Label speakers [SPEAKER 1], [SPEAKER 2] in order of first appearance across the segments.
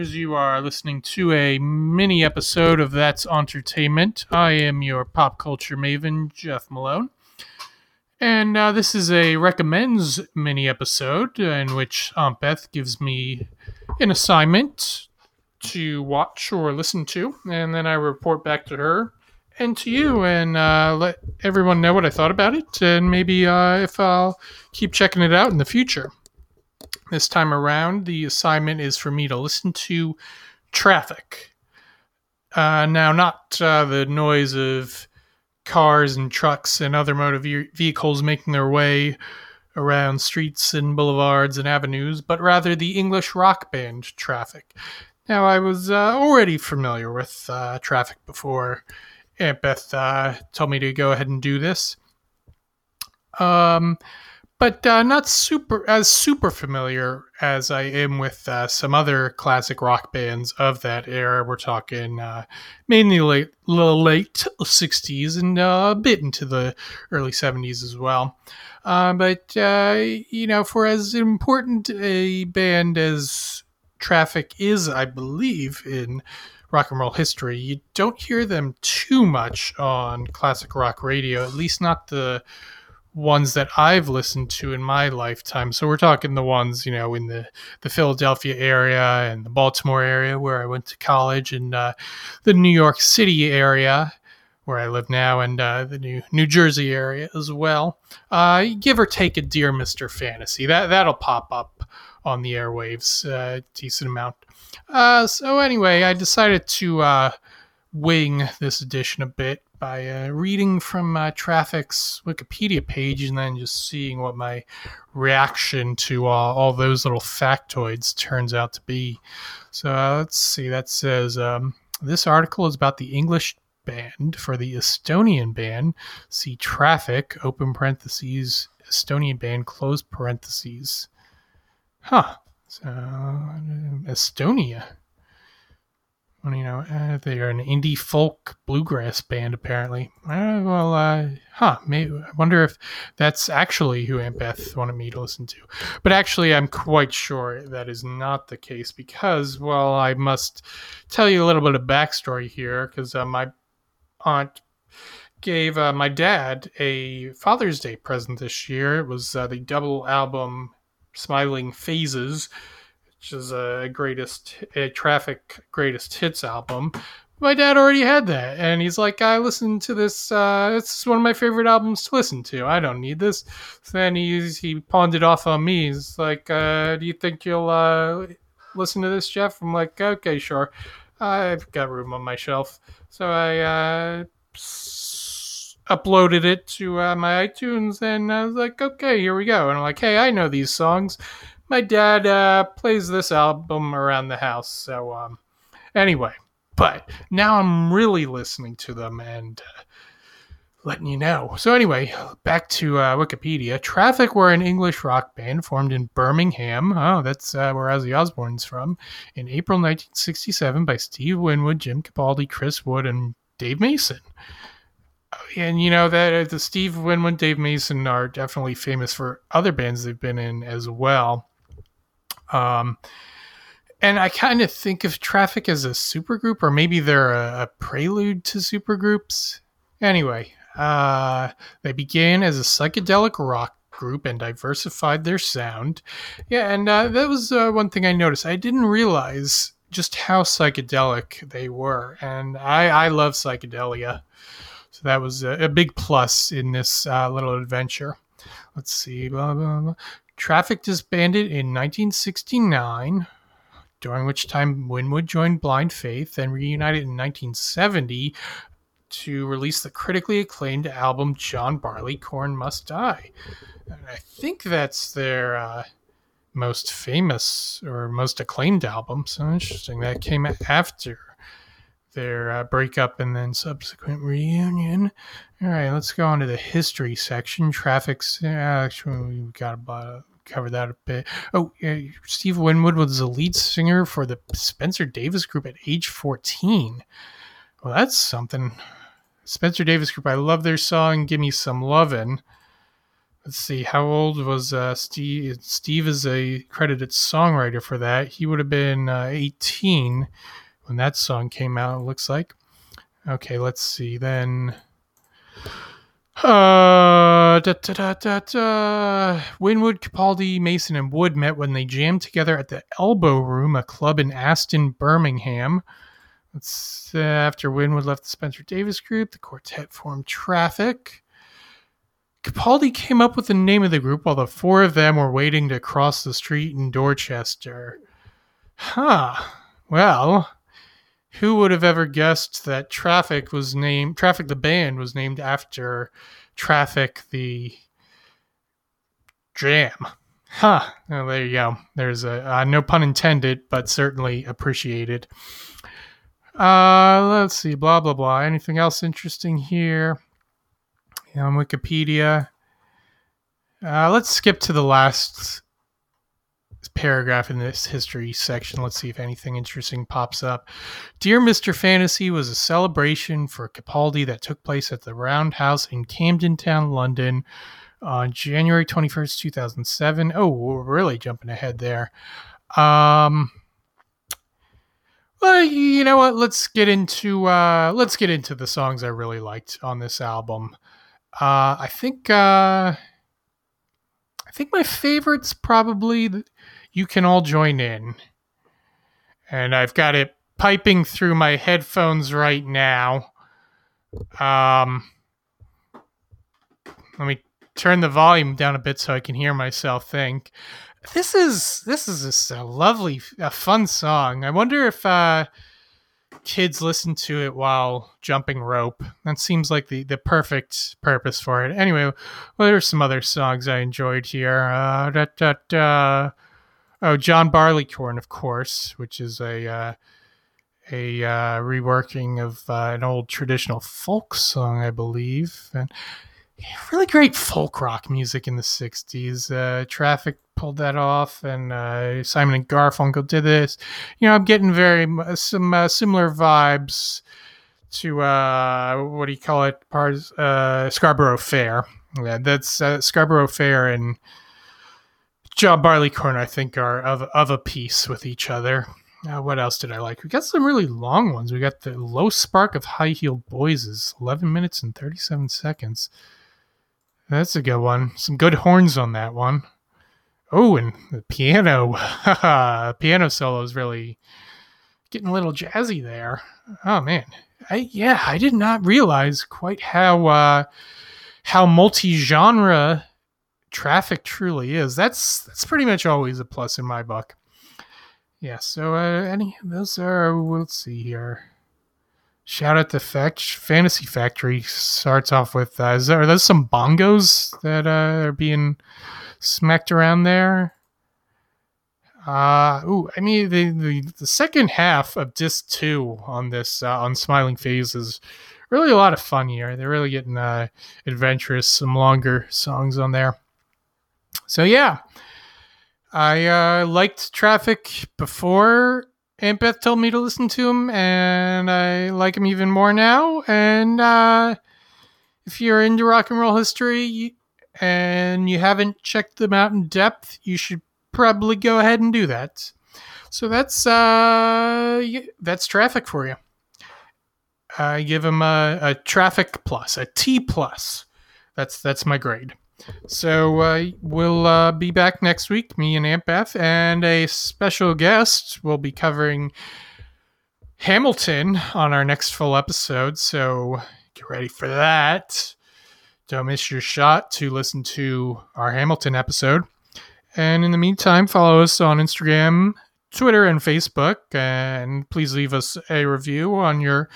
[SPEAKER 1] Listeners. You are listening to a mini episode of That's Auntertainment. I am your pop culture maven, Jeff Malone. And uh, this is a recommends mini episode in which Aunt Beth gives me an assignment to watch or listen to, and then I report back to her and to you and uh, let everyone know what I thought about it, and maybe uh, if I'll keep checking it out in the future. This time around, the assignment is for me to listen to traffic. Uh, now, not uh, the noise of cars and trucks and other motor ve- vehicles making their way around streets and boulevards and avenues, but rather the English rock band traffic. Now, I was uh, already familiar with uh, traffic before Aunt Beth uh, told me to go ahead and do this. Um, but uh, not super as super familiar as I am with uh, some other classic rock bands of that era. We're talking uh, mainly late, late '60s and uh, a bit into the early '70s as well. Uh, but uh, you know, for as important a band as Traffic is, I believe, in rock and roll history, you don't hear them too much on classic rock radio. At least not the ones that I've listened to in my lifetime. So we're talking the ones, you know, in the, the Philadelphia area and the Baltimore area where I went to college and uh, the New York City area where I live now and uh, the New New Jersey area as well. Uh, give or take a Dear Mr. Fantasy. That, that'll pop up on the airwaves a decent amount. Uh, so anyway, I decided to uh, wing this edition a bit by uh, reading from uh, Traffic's Wikipedia page and then just seeing what my reaction to uh, all those little factoids turns out to be. So uh, let's see. That says um, this article is about the English band for the Estonian band. See Traffic, open parentheses, Estonian band, close parentheses. Huh. So, Estonia you know, uh, they are an indie folk bluegrass band, apparently. Uh, well, uh, huh, maybe, I wonder if that's actually who Aunt Beth wanted me to listen to. But actually, I'm quite sure that is not the case because, well, I must tell you a little bit of backstory here because uh, my aunt gave uh, my dad a Father's Day present this year. It was uh, the double album Smiling Phases which is a greatest a traffic greatest hits album. My dad already had that and he's like i listened to this uh it's one of my favorite albums to listen to. I don't need this. So then he's he pawned it off on me. He's like uh do you think you'll uh listen to this jeff? I'm like okay sure. I've got room on my shelf. So i uh uploaded it to uh, my itunes and i was like okay here we go. And i'm like hey i know these songs my dad uh, plays this album around the house. So, um, anyway, but now I'm really listening to them and uh, letting you know. So, anyway, back to uh, Wikipedia. Traffic were an English rock band formed in Birmingham. Oh, that's uh, where Ozzy Osbourne's from. In April 1967 by Steve Winwood, Jim Capaldi, Chris Wood, and Dave Mason and you know that uh, the Steve Winwood, Dave Mason are definitely famous for other bands they've been in as well. Um, and I kind of think of Traffic as a supergroup, or maybe they're a, a prelude to supergroups. Anyway, uh, they began as a psychedelic rock group and diversified their sound. Yeah, and uh, that was uh, one thing I noticed. I didn't realize just how psychedelic they were, and I, I love psychedelia. So that was a, a big plus in this uh, little adventure. Let's see. Blah, blah, blah. Traffic disbanded in 1969, during which time Winwood joined Blind Faith and reunited in 1970 to release the critically acclaimed album John Barleycorn Must Die. And I think that's their uh, most famous or most acclaimed album. So interesting. That came after their uh, breakup and then subsequent reunion. All right, let's go on to the history section. Traffic's actually we've got about cover that a bit. Oh, Steve Winwood was the lead singer for the Spencer Davis Group at age 14. Well, that's something. Spencer Davis Group, I love their song "Give Me Some Lovin'." let's see, how old was uh, Steve? Steve is a credited songwriter for that. He would have been uh, 18 when that song came out. It looks like. Okay, let's see then. Uh, da, da, da. Winwood, Capaldi, Mason, and Wood met when they jammed together at the Elbow Room, a club in Aston, Birmingham. That's uh, after Winwood left the Spencer Davis group. The quartet formed Traffic. Capaldi came up with the name of the group while the four of them were waiting to cross the street in Dorchester. Huh. Well, who would have ever guessed that Traffic was named Traffic the band was named after Traffic the Jam? Huh. Well, there you go. There's a uh, no pun intended, but certainly appreciated. Uh, let's see. Blah blah blah. Anything else interesting here? on Wikipedia. Uh, let's skip to the last paragraph in this history section. Let's see if anything interesting pops up. Dear Mr. Fantasy was a celebration for Capaldi that took place at the Roundhouse in Camden Town, London on January 21st, 2007. Oh, we're really jumping ahead there. Um, well, you know what? Let's get into uh, let's get into the songs I really liked on this album. Uh, I think uh, I think my favorite's probably "You Can All Join In," and I've got it piping through my headphones right now. Um, let me turn the volume down a bit so I can hear myself think. This is this is a lovely, a fun song. I wonder if uh, kids listen to it while jumping rope. That seems like the, the perfect purpose for it. Anyway, what are some other songs I enjoyed here? Uh, da, da, da. Oh, John Barleycorn, of course, which is a uh, a uh, reworking of uh, an old traditional folk song, I believe. And really great folk rock music in the 60s. Uh, Traffic pulled that off, and uh, Simon and Garfunkel did this. You know, I'm getting very some uh, similar vibes to uh, what do you call it? Pars, uh, Scarborough Fair. Yeah, that's uh, Scarborough Fair and John Barleycorn. I think are of of a piece with each other. Uh, what else did I like? We got some really long ones. We got the Low Spark of High Heeled Boys is 11 minutes and 37 seconds. That's a good one. Some good horns on that one. Oh, and the piano. piano solo is really getting a little jazzy there. Oh man. I yeah, I did not realize quite how uh how multi-genre traffic truly is. That's that's pretty much always a plus in my book. Yeah, so uh any those are let's see here. Shoot Out at the Fantasy Factory starts off with uh, is there, are those some bongos that uh, are being smacked around there? Uh, ooh, I mean the, the the second half of disc two on this uh, on Smiling Phase is really a lot of fun here. They're really getting uh, adventurous, some longer songs on there. So yeah, I uh, liked Traffic before Aunt Beth told me to listen to him, and I like him even more now. And uh, if you're into rock and roll history and you haven't checked them out in depth, you should probably go ahead and do that. So that's uh, that's traffic for you. I give him a, a traffic plus, a T plus. That's that's my grade. So uh, we'll uh, be back next week, me and Aunt Beth, and a special guest. We'll be covering Hamilton on our next full episode. So get ready for that. Don't miss your shot to listen to our Hamilton episode. And in the meantime, follow us on Instagram, Twitter, and Facebook. And please leave us a review on your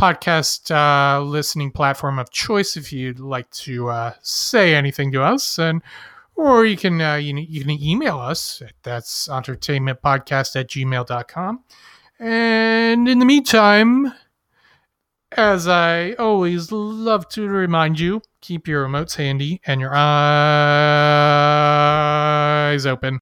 [SPEAKER 1] podcast uh, listening platform of choice if you'd like to uh, say anything to us. And or you can uh, you, you can email us at that's entertainmentpodcast at gmail.com and in the meantime as i always love to remind you keep your remotes handy and your eyes open